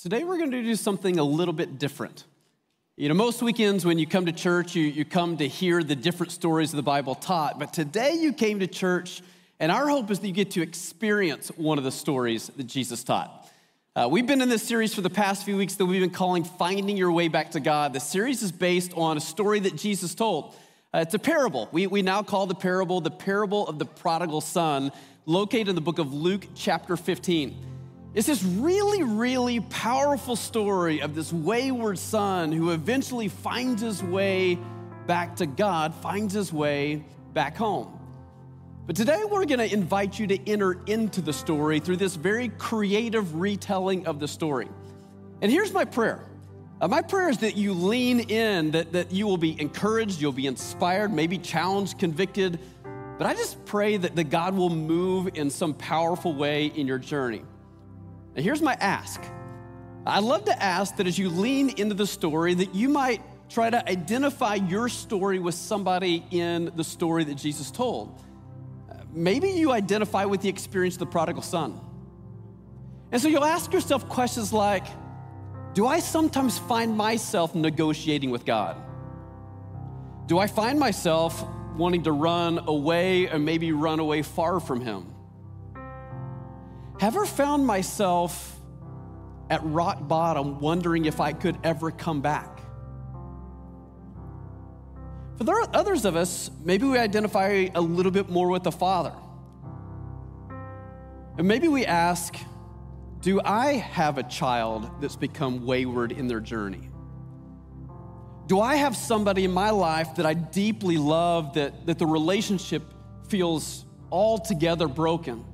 Today we're going to do something a little bit different. You know, most weekends when you come to church, you, you come to hear the different stories of the Bible taught, but today you came to church, and our hope is that you get to experience one of the stories that Jesus taught. Uh, we've been in this series for the past few weeks that we've been calling Finding Your Way Back to God. The series is based on a story that Jesus told. Uh, it's a parable. We, we now call the parable the parable of the prodigal son, located in the book of Luke, chapter 15. It's this really, really powerful story of this wayward son who eventually finds his way back to God, finds his way back home. But today we're going to invite you to enter into the story through this very creative retelling of the story. And here's my prayer. Uh, my prayer is that you lean in, that, that you will be encouraged, you'll be inspired, maybe challenged, convicted. But I just pray that, that God will move in some powerful way in your journey. Now, here's my ask I'd love to ask that as you lean into the story, that you might try to identify your story with somebody in the story that Jesus told. Maybe you identify with the experience of the prodigal son. And so you'll ask yourself questions like Do I sometimes find myself negotiating with God? Do I find myself wanting to run away or maybe run away far from Him? Have ever found myself at rock bottom wondering if I could ever come back? For there are others of us, maybe we identify a little bit more with the Father. And maybe we ask, do I have a child that's become wayward in their journey? Do I have somebody in my life that I deeply love that, that the relationship feels altogether broken?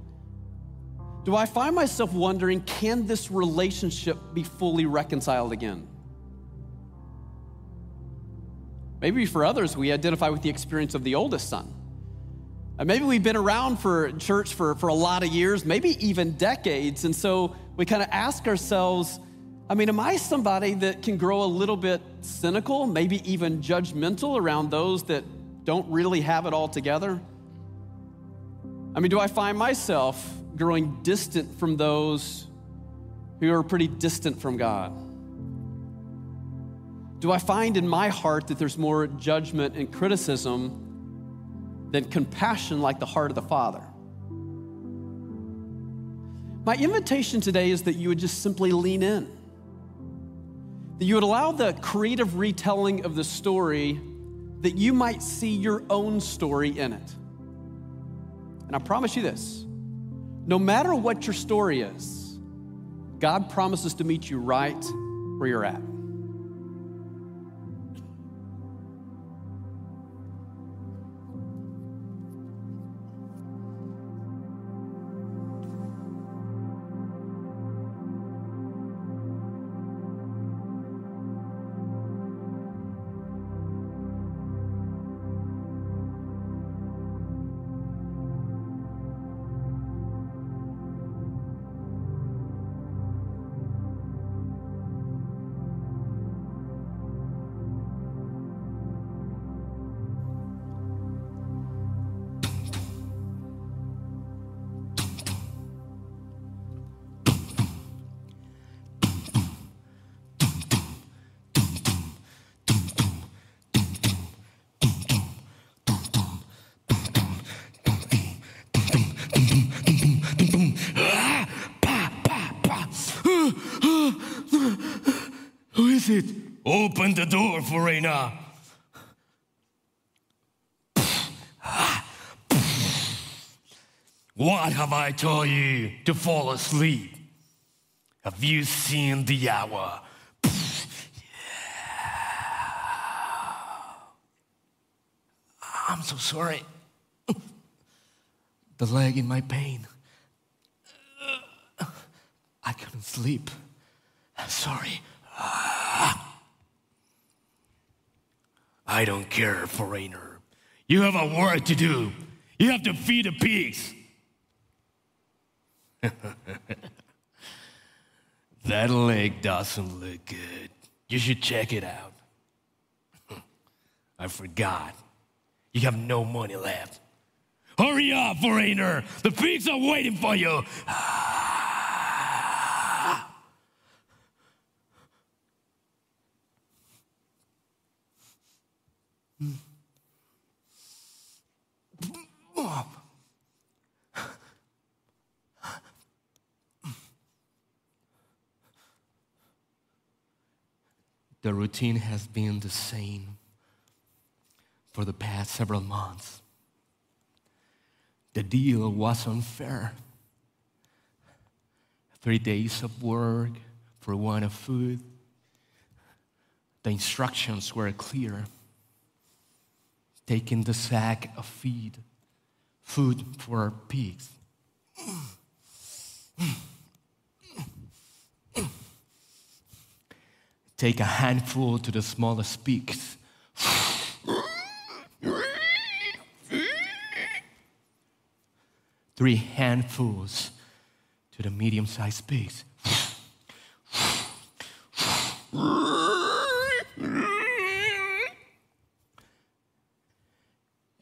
Do I find myself wondering can this relationship be fully reconciled again? Maybe for others, we identify with the experience of the oldest son. And maybe we've been around for church for, for a lot of years, maybe even decades. And so we kind of ask ourselves, I mean, am I somebody that can grow a little bit cynical, maybe even judgmental around those that don't really have it all together? I mean, do I find myself growing distant from those who are pretty distant from God? Do I find in my heart that there's more judgment and criticism than compassion like the heart of the Father? My invitation today is that you would just simply lean in, that you would allow the creative retelling of the story that you might see your own story in it. And I promise you this no matter what your story is, God promises to meet you right where you're at. Is it? Open the door, foreigner. What have I told you to fall asleep? Have you seen the hour? I'm so sorry. The leg in my pain. I couldn't sleep. I'm sorry. I don't care, foreigner. You have a work to do. You have to feed the pigs. that leg doesn't look good. You should check it out. I forgot. You have no money left. Hurry up, foreigner. The pigs are waiting for you. The routine has been the same for the past several months. The deal was unfair. Three days of work for one of food. The instructions were clear. Taking the sack of feed, food for our pigs. Take a handful to the smallest pigs. Three handfuls to the medium sized pigs.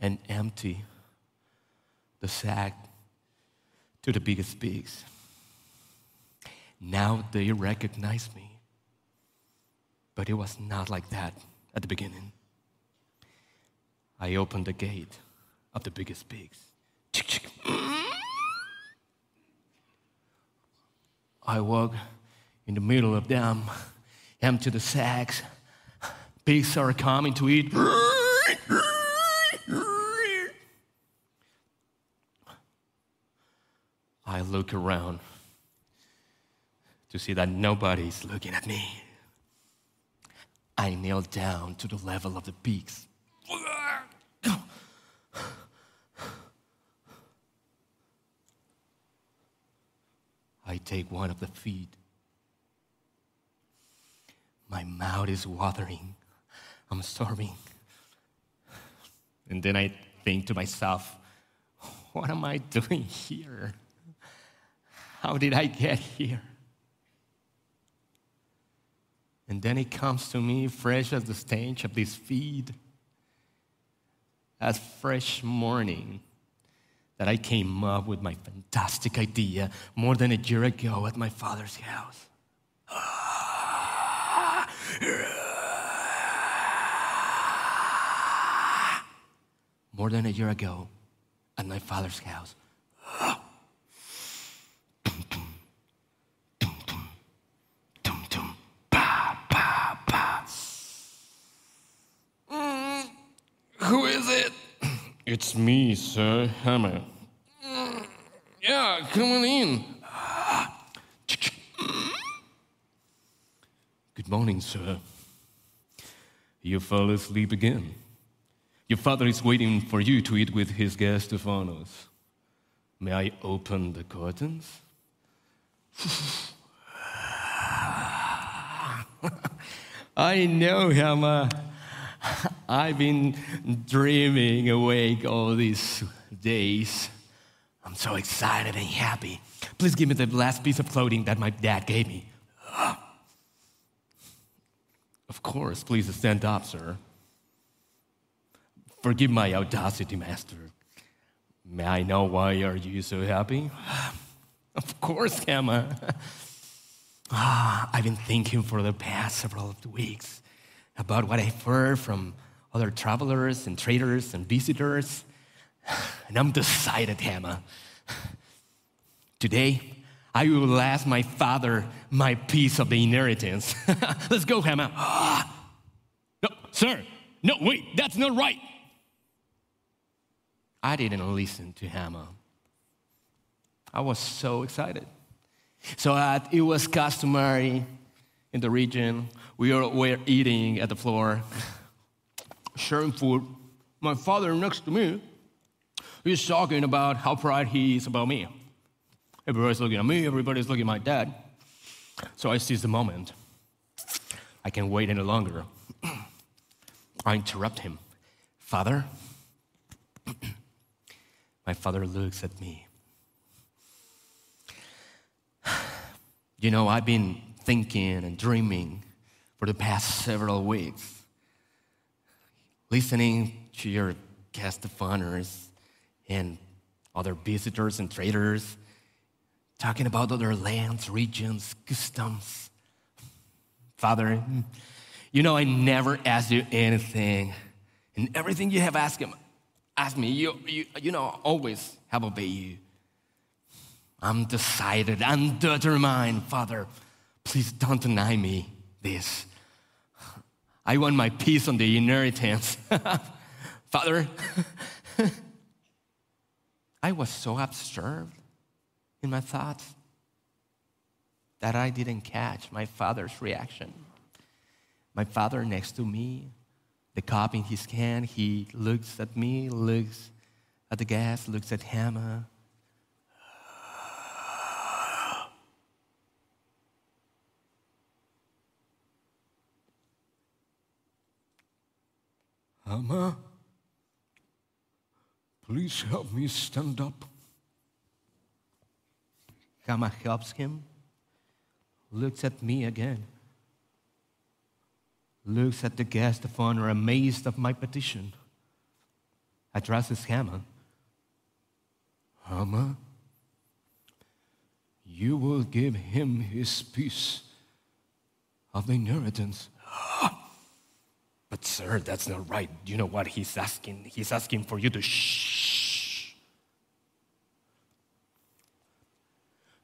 And empty the sack to the biggest pigs. Now they recognize me. But it was not like that at the beginning. I opened the gate of the biggest pigs. I walk in the middle of them, empty the sacks. Pigs are coming to eat. I look around to see that nobody's looking at me. I kneel down to the level of the pigs. I take one of the feet. My mouth is watering. I'm starving. And then I think to myself, what am I doing here? How did I get here? And then it comes to me fresh as the stench of this feed, as fresh morning that I came up with my fantastic idea more than a year ago at my father's house. More than a year ago at my father's house. Mm, Who is it? It's me, Sir Hammer. Mm, Yeah, come on in. Good morning, sir. You fell asleep again. Your father is waiting for you to eat with his guest Stephanos. May I open the curtains? I know, Hammer. I've been dreaming awake all these days. I'm so excited and happy. Please give me the last piece of clothing that my dad gave me. Of course, please stand up, sir. Forgive my audacity, master. May I know why are you so happy? Of course, Emma. Ah, I've been thinking for the past several weeks about what I've heard from other travelers and traders and visitors. And I'm decided, Emma. Today, I will ask my father my piece of the inheritance. Let's go, Emma. no, sir. No, wait, that's not right. I didn't listen to Hannah. I was so excited. So uh, it was customary in the region. We are, were eating at the floor, sharing food. My father next to me, he's talking about how proud he is about me. Everybody's looking at me, everybody's looking at my dad. So I seize the moment. I can't wait any longer. I interrupt him. Father, my father looks at me. You know, I've been thinking and dreaming for the past several weeks, listening to your guest of honors and other visitors and traders talking about other lands, regions, customs. Father, you know, I never asked you anything And everything you have asked him, asked me, you, you, you know, always have obeyed you. I'm decided, I'm determined, Father. Please don't deny me this. I want my piece on the inheritance. Father, I was so absorbed in my thoughts that I didn't catch my father's reaction. My father next to me, the cup in his hand, he looks at me, looks at the gas, looks at Hannah. Hannah, please help me stand up. Hama helps him, looks at me again, looks at the guest of honor, amazed of my petition, addresses Haman. Haman, you will give him his piece of the inheritance. but, sir, that's not right. You know what he's asking? He's asking for you to shh.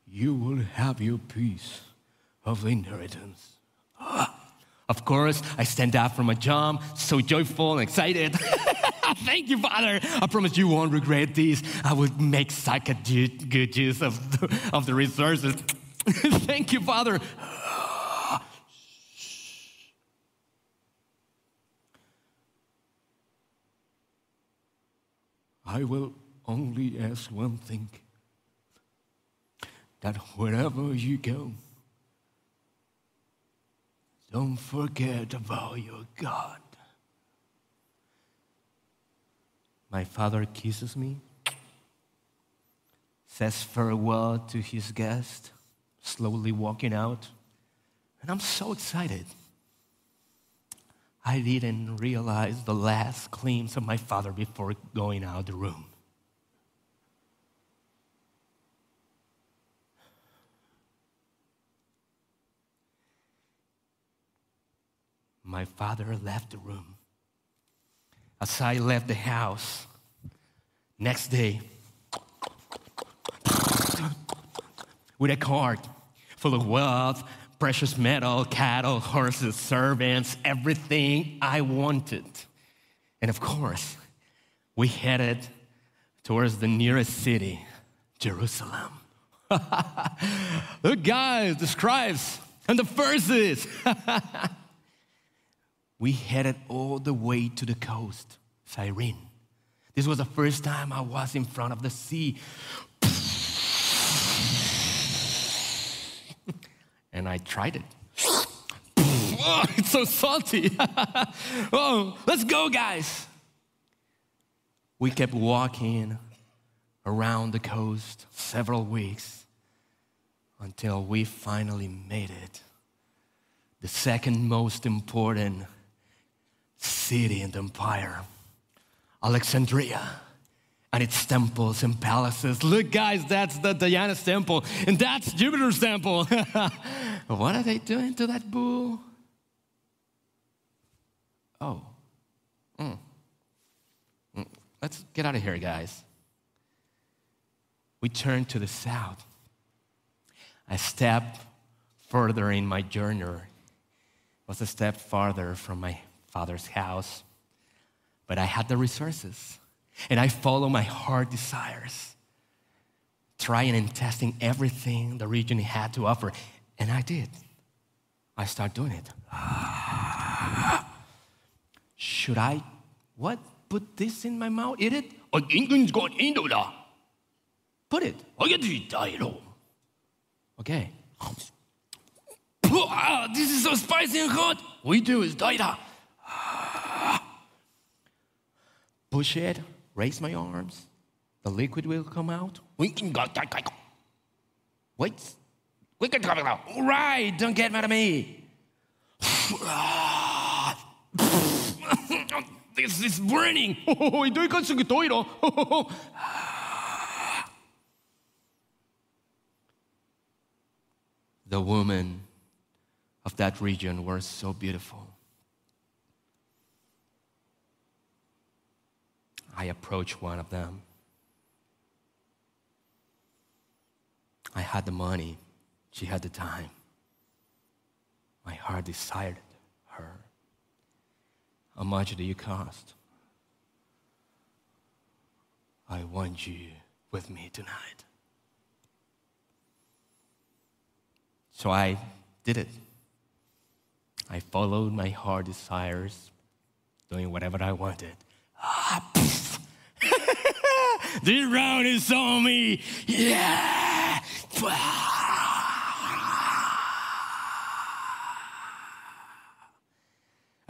You will have your piece of inheritance. Of course, I stand up from my job, so joyful and excited. Thank you, Father. I promise you won't regret this. I will make such a good use of the, of the resources. Thank you, Father. I will only ask one thing that wherever you go, don't forget about your God. My father kisses me, says farewell to his guest, slowly walking out, and I'm so excited. I didn't realize the last claims of my father before going out of the room. My father left the room. As I left the house, next day, with a cart full of wealth, precious metal, cattle, horses, servants, everything I wanted. And of course, we headed towards the nearest city, Jerusalem. Look, guys, the scribes and the verses. we headed all the way to the coast, Cyrene. This was the first time I was in front of the sea. And I tried it. oh, it's so salty. oh, let's go, guys. We kept walking around the coast several weeks until we finally made it. The second most important city in the empire, Alexandria, and its temples and palaces. Look, guys, that's the Diana's temple, and that's Jupiter's temple. what are they doing to that bull? Oh. Mm. Mm. Let's get out of here, guys. We turn to the south. A step further in my journey was a step farther from my father's house. But I had the resources and I follow my heart desires, trying and testing everything the region had to offer. And I did. I start doing it. Should I, what, put this in my mouth? Eat it? Put it. Okay. This is so spicy and hot. We do is daida push it, raise my arms, the liquid will come out. Wait, we can come out. All right, don't get mad at me. this is burning. the women of that region were so beautiful. I approached one of them. I had the money, she had the time. My heart desired her. How much do you cost? I want you with me tonight. So I did it. I followed my heart desires, doing whatever I wanted. Ah, this round is on me. Yeah.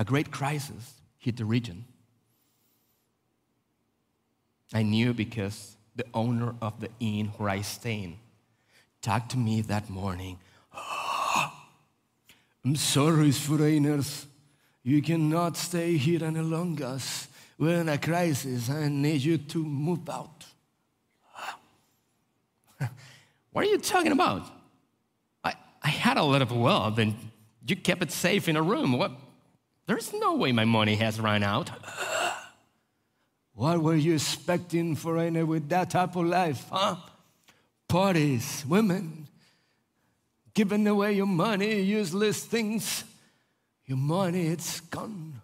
A great crisis hit the region. I knew because the owner of the inn where I stayed talked to me that morning. I'm sorry, foreigners. You cannot stay here any longer. We're in a crisis. I need you to move out. what are you talking about? I, I had a lot of wealth and you kept it safe in a room. What? There's no way my money has run out. What were you expecting, foreigner, with that type of life, huh? Parties, women, giving away your money, useless things. Your money, it's gone.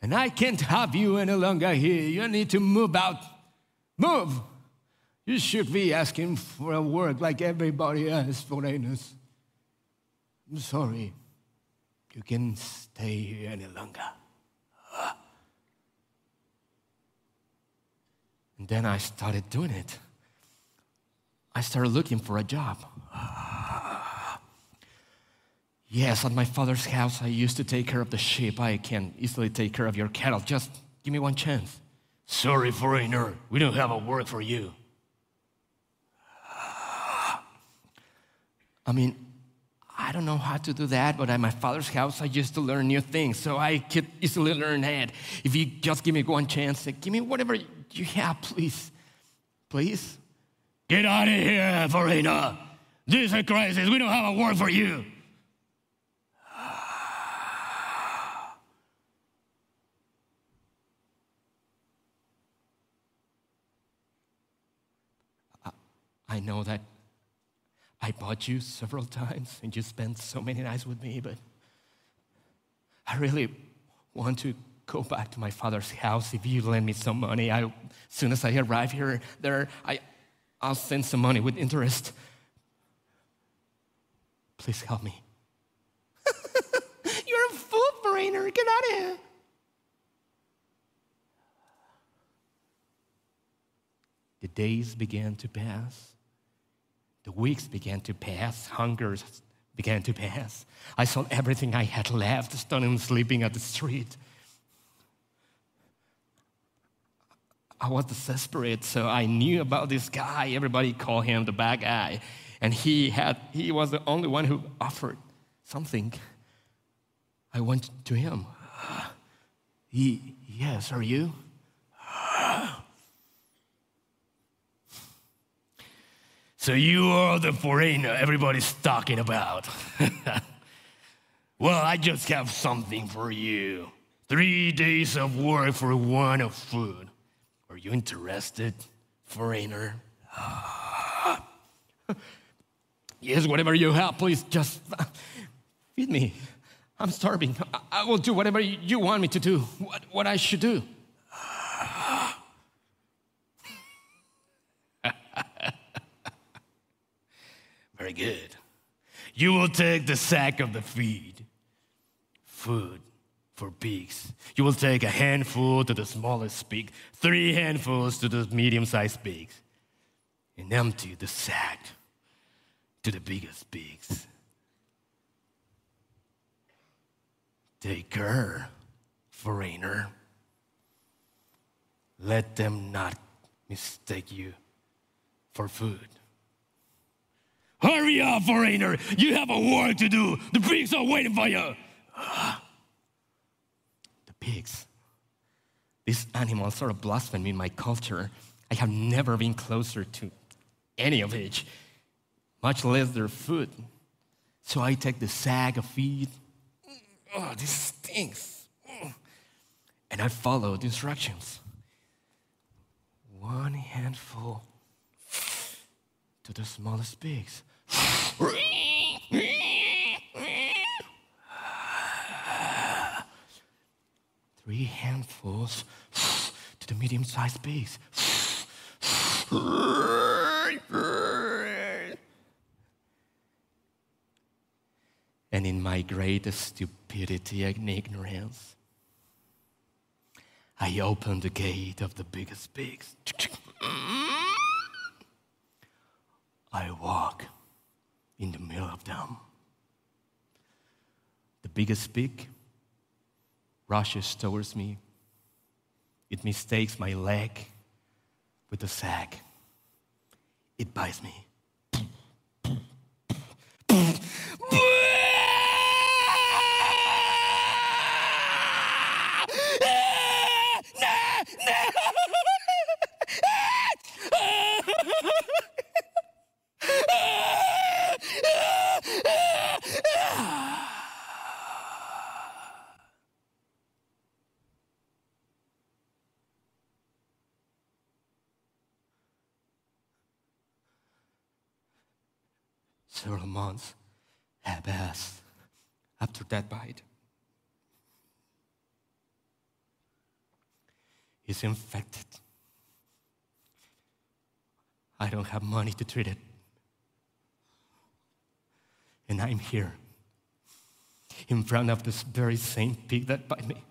And I can't have you any longer here. You need to move out. Move. You should be asking for a work like everybody else, foreigners. I'm sorry. You can't stay here any longer. And then I started doing it. I started looking for a job. Yes, at my father's house, I used to take care of the sheep. I can easily take care of your cattle. Just give me one chance. Sorry, foreigner, we don't have a work for you. I mean, I don't know how to do that, but at my father's house, I used to learn new things, so I could easily learn that. If you just give me one chance, give me whatever you have, please. Please? Get out of here, foreigner. This is a crisis. We don't have a work for you. I know that I bought you several times and you spent so many nights with me, but I really want to go back to my father's house. If you lend me some money, I, as soon as I arrive here, there, I, I'll send some money with interest. Please help me. You're a fool, foreigner. Get out of here. The days began to pass. The weeks began to pass, hunger began to pass. I sold everything I had left, starting sleeping at the street. I was desperate, so I knew about this guy. Everybody called him the bad guy. And he, had, he was the only one who offered something. I went to him. Ah, he, yes, are you? Ah. So you are the foreigner everybody's talking about. well, I just have something for you. Three days of work for one of food. Are you interested, foreigner? yes, whatever you have, please just feed me. I'm starving. I will do whatever you want me to do, what, what I should do. Good. You will take the sack of the feed, food for pigs. You will take a handful to the smallest pig, three handfuls to the medium sized pigs, and empty the sack to the biggest pigs. Take care, foreigner. Let them not mistake you for food. Hurry up, foreigner. You have a work to do. The pigs are waiting for you. the pigs. These animals are a blasphemy in my culture. I have never been closer to any of it, much less their food. So I take the sack of feed. Mm, oh, this stinks. Mm. And I follow the instructions. one handful to the smallest pigs. Three handfuls to the medium sized pigs. And in my greatest stupidity and ignorance, I opened the gate of the biggest pigs. I walk in the middle of them. The biggest pig rushes towards me. It mistakes my leg with a sack. It bites me. Several months have passed after that bite. He's infected. I don't have money to treat it. And I'm here in front of this very same pig that bit me.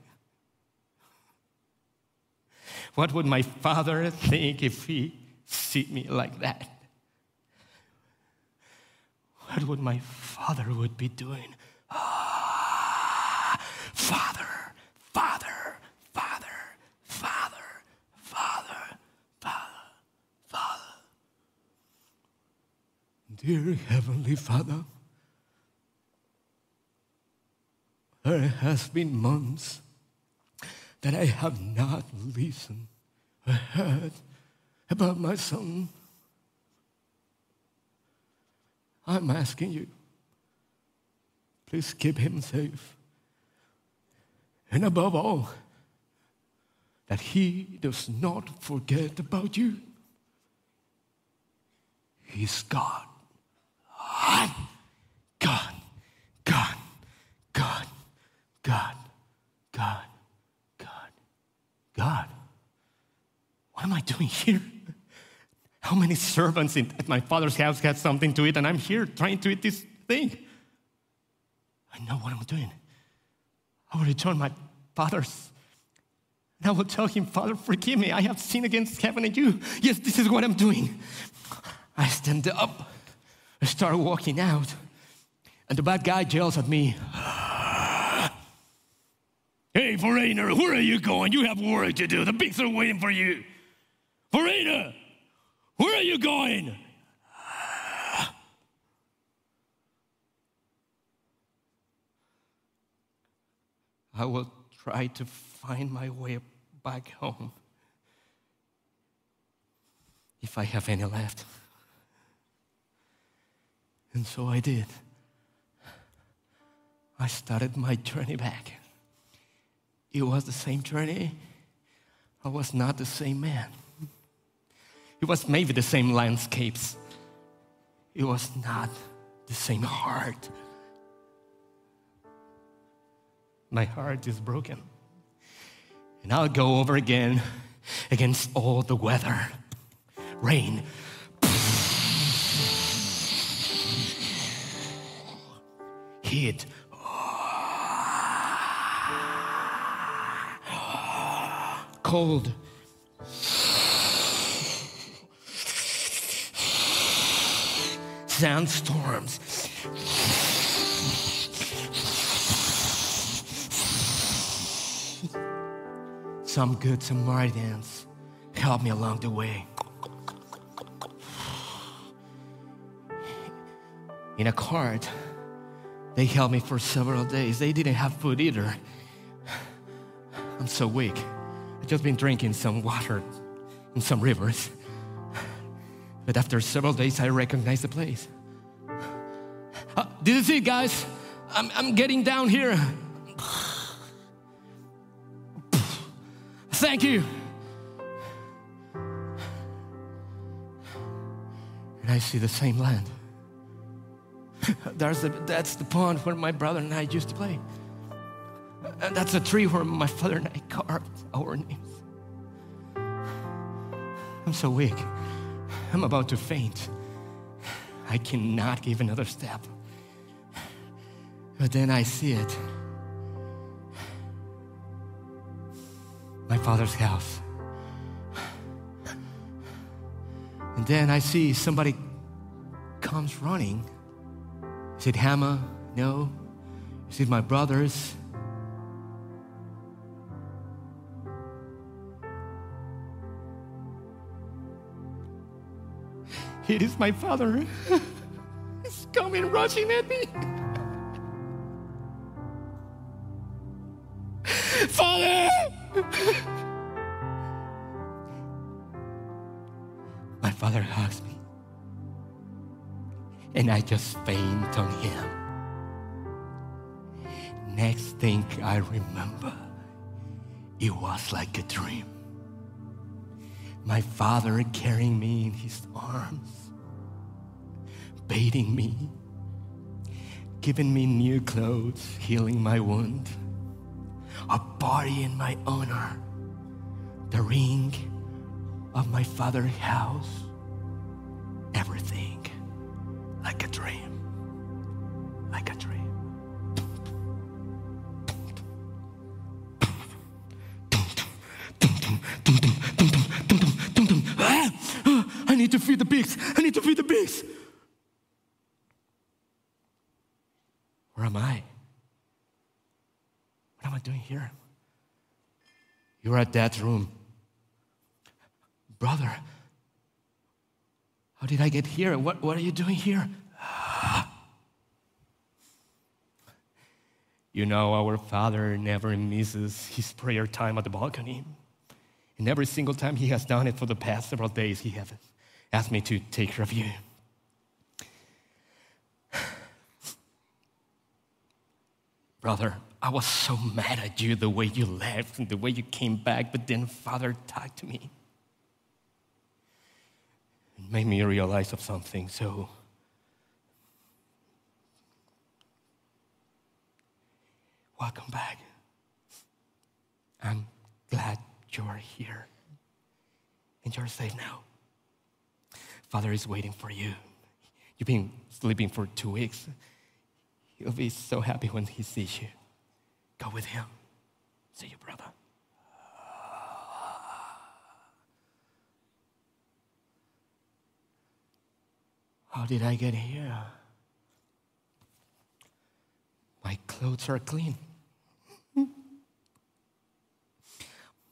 What would my father think if he see me like that? What would my father would be doing? Ah, father, father, father, father, father, father. Dear Heavenly Father, there has been months that I have not listened or heard about my son. I'm asking you, please keep him safe. And above all, that he does not forget about you. He's God. God, God, God, God, God, God, God. What am I doing here? How many servants in, at my father's house had something to eat, and I'm here trying to eat this thing? I know what I'm doing. I will return my father's. And I will tell him, Father, forgive me. I have sinned against heaven and you. Yes, this is what I'm doing. I stand up. Start walking out. And the bad guy yells at me, Hey, foreigner, where are you going? You have work to do. The pigs are waiting for you. Foreigner, where are you going? I will try to find my way back home if I have any left. And so I did. I started my journey back. It was the same journey. I was not the same man. It was maybe the same landscapes. It was not the same heart. My heart is broken. And I'll go over again against all the weather rain, heat, cold. Sandstorms. Some good Samaritans help me along the way. In a cart, they held me for several days. They didn't have food either. I'm so weak. I've just been drinking some water in some rivers. But after several days, I recognized the place. Uh, this is it, guys. I'm, I'm getting down here. Thank you. And I see the same land. There's the, that's the pond where my brother and I used to play. And that's a tree where my father and I carved our names. I'm so weak. I'm about to faint. I cannot give another step. But then I see it. My father's house. And then I see somebody comes running. It Hannah? No. It my brothers? It is my father. He's coming rushing at me. Father! my father hugs me. And I just faint on him. Next thing I remember, it was like a dream my father carrying me in his arms, bathing me, giving me new clothes, healing my wound, a party in my honor, the ring of my father's house, everything dream, like a dream. I need to feed the pigs. I need to feed the pigs. Where am I? What am I doing here? You're at dad's room. Brother, how did I get here? What, what are you doing here? You know, our Father never misses his prayer time at the balcony. And every single time he has done it for the past several days, he has asked me to take care of you. Brother, I was so mad at you the way you left and the way you came back, but then Father talked to me. It made me realize of something, so welcome back. I'm glad you're here and you're safe now. Father is waiting for you. You've been sleeping for two weeks. He'll be so happy when he sees you. Go with him. See you, brother. How did I get here? My clothes are clean.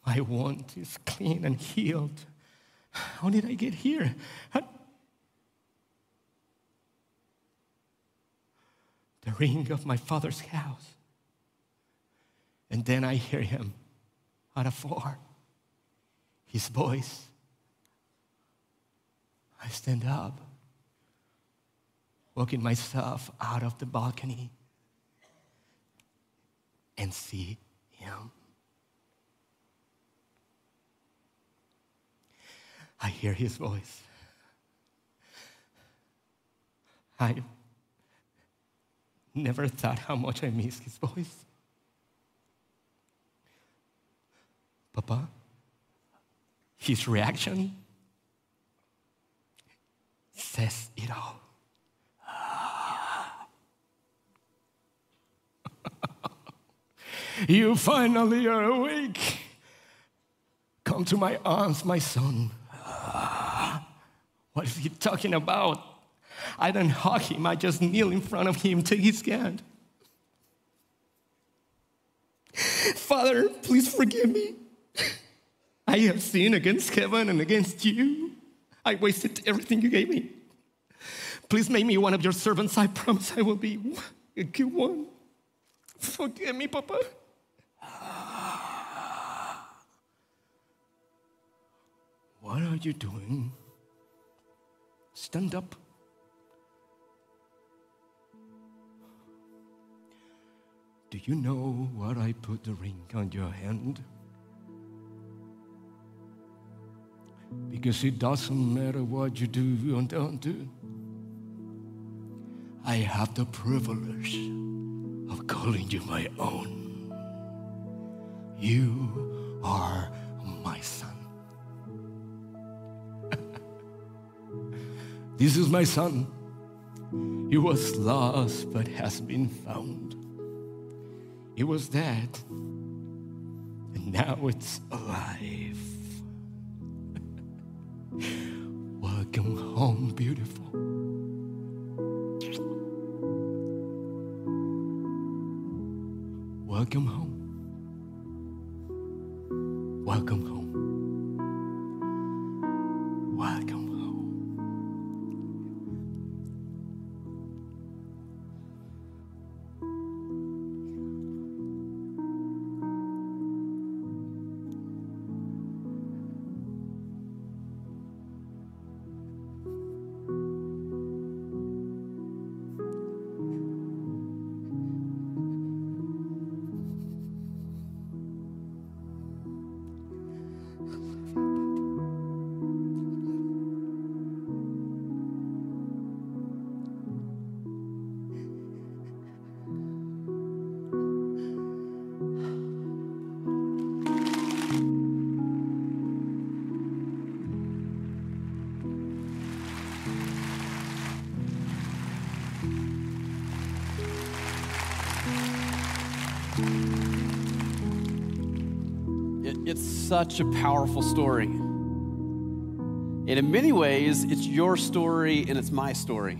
My wound is clean and healed. How did I get here? How- the ring of my father's house. And then I hear him out of far, his voice. I stand up, walking myself out of the balcony, and see him. I hear his voice. I never thought how much I miss his voice. Papa, his reaction says it all. you finally are awake. Come to my arms, my son. What is he talking about? I don't hug him, I just kneel in front of him, take his hand. Father, please forgive me. I have sinned against heaven and against you. I wasted everything you gave me. Please make me one of your servants. I promise I will be a good one. Forgive me, Papa. What are you doing? Stand up. Do you know what I put the ring on your hand? Because it doesn't matter what you do or don't do. I have the privilege of calling you my own. You are this is my son. He was lost but has been found. He was dead and now it's alive. Welcome home, beautiful. Welcome home. Welcome home. Such a powerful story. And in many ways, it's your story and it's my story.